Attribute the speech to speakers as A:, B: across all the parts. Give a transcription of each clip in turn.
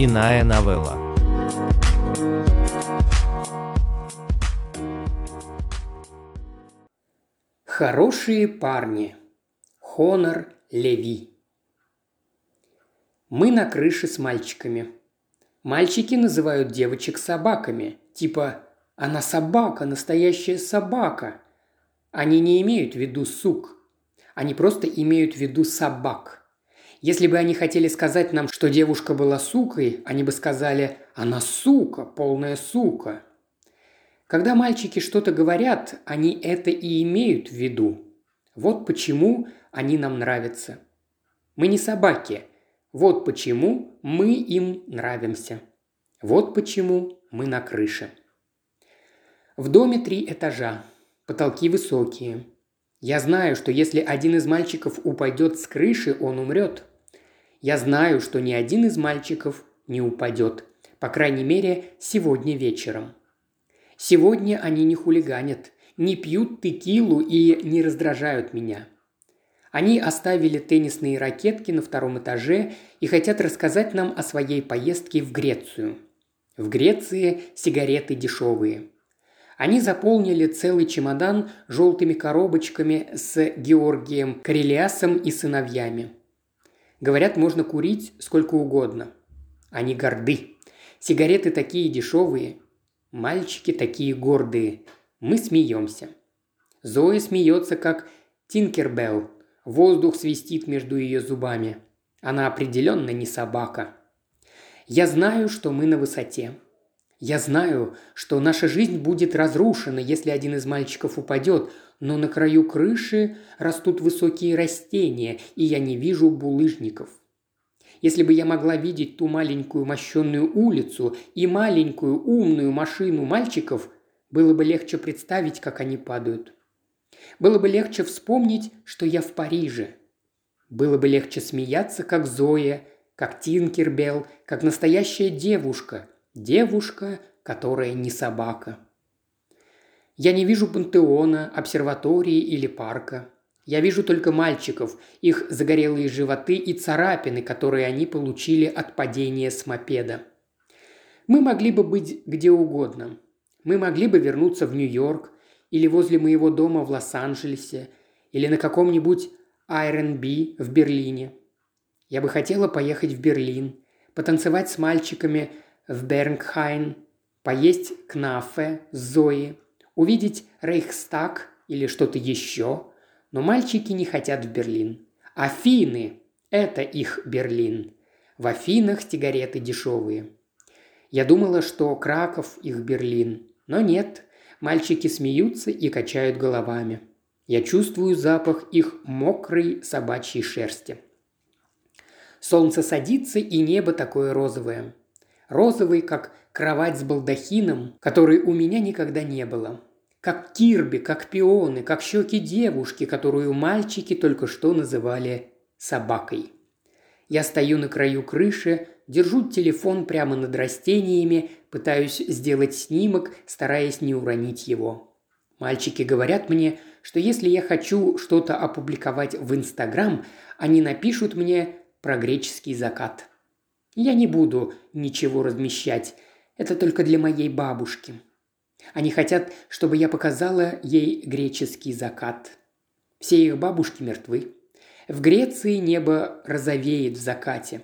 A: Иная новелла.
B: Хорошие парни. Хонор Леви. Мы на крыше с мальчиками. Мальчики называют девочек собаками, типа «она собака, настоящая собака». Они не имеют в виду сук. Они просто имеют в виду собак. Если бы они хотели сказать нам, что девушка была сукой, они бы сказали «она сука, полная сука». Когда мальчики что-то говорят, они это и имеют в виду. Вот почему они нам нравятся. Мы не собаки – вот почему мы им нравимся. Вот почему мы на крыше. В доме три этажа. Потолки высокие. Я знаю, что если один из мальчиков упадет с крыши, он умрет. Я знаю, что ни один из мальчиков не упадет. По крайней мере, сегодня вечером. Сегодня они не хулиганят, не пьют текилу и не раздражают меня – они оставили теннисные ракетки на втором этаже и хотят рассказать нам о своей поездке в Грецию. В Греции сигареты дешевые. Они заполнили целый чемодан желтыми коробочками с Георгием Карелиасом и сыновьями. Говорят, можно курить сколько угодно. Они горды. Сигареты такие дешевые. Мальчики такие гордые. Мы смеемся. Зоя смеется, как Тинкербелл, Воздух свистит между ее зубами. Она определенно не собака. Я знаю, что мы на высоте. Я знаю, что наша жизнь будет разрушена, если один из мальчиков упадет, но на краю крыши растут высокие растения, и я не вижу булыжников. Если бы я могла видеть ту маленькую мощенную улицу и маленькую умную машину мальчиков, было бы легче представить, как они падают. Было бы легче вспомнить, что я в Париже. Было бы легче смеяться, как Зоя, как Тинкербелл, как настоящая девушка. Девушка, которая не собака. Я не вижу пантеона, обсерватории или парка. Я вижу только мальчиков, их загорелые животы и царапины, которые они получили от падения с мопеда. Мы могли бы быть где угодно. Мы могли бы вернуться в Нью-Йорк, или возле моего дома в Лос-Анджелесе, или на каком-нибудь R&B в Берлине. Я бы хотела поехать в Берлин, потанцевать с мальчиками в Бернгхайн, поесть кнафе с Зои, увидеть Рейхстаг или что-то еще. Но мальчики не хотят в Берлин. Афины – это их Берлин. В Афинах сигареты дешевые. Я думала, что Краков – их Берлин. Но нет, Мальчики смеются и качают головами. Я чувствую запах их мокрой собачьей шерсти. Солнце садится, и небо такое розовое. Розовый, как кровать с балдахином, которой у меня никогда не было. Как кирби, как пионы, как щеки девушки, которую мальчики только что называли собакой. Я стою на краю крыши, держу телефон прямо над растениями, пытаюсь сделать снимок, стараясь не уронить его. Мальчики говорят мне, что если я хочу что-то опубликовать в Инстаграм, они напишут мне про греческий закат. Я не буду ничего размещать, это только для моей бабушки. Они хотят, чтобы я показала ей греческий закат. Все их бабушки мертвы. В Греции небо розовеет в закате.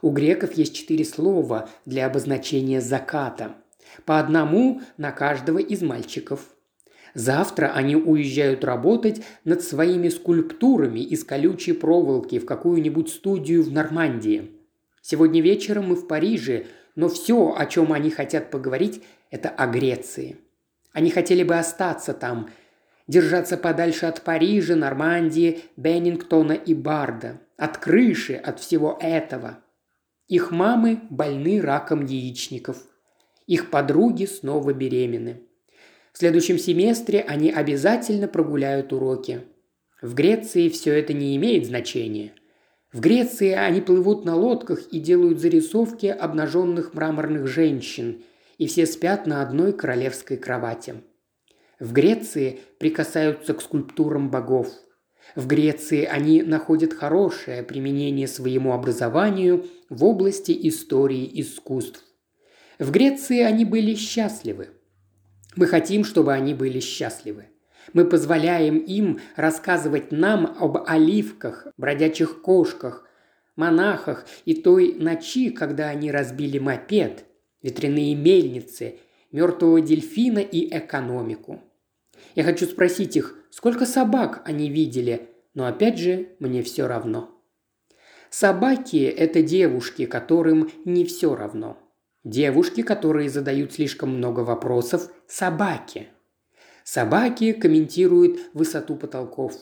B: У греков есть четыре слова для обозначения заката. По одному на каждого из мальчиков. Завтра они уезжают работать над своими скульптурами из колючей проволоки в какую-нибудь студию в Нормандии. Сегодня вечером мы в Париже, но все, о чем они хотят поговорить, это о Греции. Они хотели бы остаться там – держаться подальше от Парижа, Нормандии, Беннингтона и Барда, от крыши, от всего этого. Их мамы больны раком яичников. Их подруги снова беременны. В следующем семестре они обязательно прогуляют уроки. В Греции все это не имеет значения. В Греции они плывут на лодках и делают зарисовки обнаженных мраморных женщин, и все спят на одной королевской кровати – в Греции прикасаются к скульптурам богов. В Греции они находят хорошее применение своему образованию в области истории искусств. В Греции они были счастливы. Мы хотим, чтобы они были счастливы. Мы позволяем им рассказывать нам об оливках, бродячих кошках, монахах и той ночи, когда они разбили мопед, ветряные мельницы, мертвого дельфина и экономику. Я хочу спросить их, сколько собак они видели, но опять же мне все равно. Собаки – это девушки, которым не все равно. Девушки, которые задают слишком много вопросов – собаки. Собаки комментируют высоту потолков.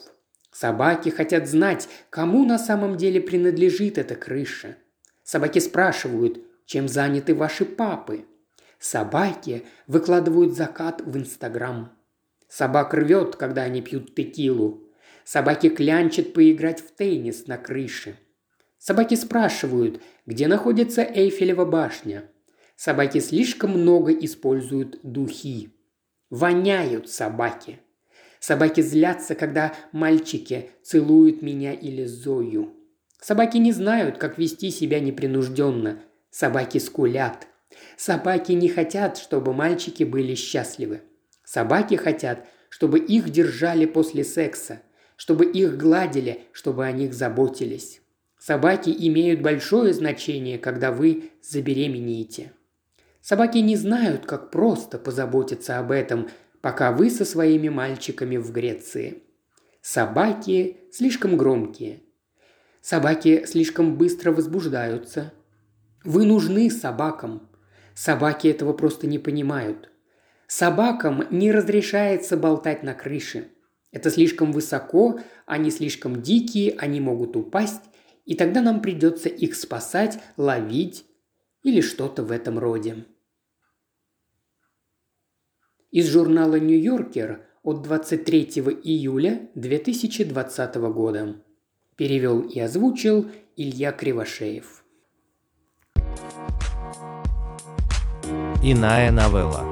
B: Собаки хотят знать, кому на самом деле принадлежит эта крыша. Собаки спрашивают, чем заняты ваши папы. Собаки выкладывают закат в Инстаграм. Собак рвет, когда они пьют текилу. Собаки клянчат поиграть в теннис на крыше. Собаки спрашивают, где находится Эйфелева башня. Собаки слишком много используют духи. Воняют собаки. Собаки злятся, когда мальчики целуют меня или Зою. Собаки не знают, как вести себя непринужденно. Собаки скулят. Собаки не хотят, чтобы мальчики были счастливы. Собаки хотят, чтобы их держали после секса, чтобы их гладили, чтобы о них заботились. Собаки имеют большое значение, когда вы забеременеете. Собаки не знают, как просто позаботиться об этом, пока вы со своими мальчиками в Греции. Собаки слишком громкие. Собаки слишком быстро возбуждаются. Вы нужны собакам. Собаки этого просто не понимают – Собакам не разрешается болтать на крыше. Это слишком высоко, они слишком дикие, они могут упасть, и тогда нам придется их спасать, ловить или что-то в этом роде. Из журнала «Нью-Йоркер» от 23 июля 2020 года. Перевел и озвучил Илья Кривошеев.
A: Иная новелла.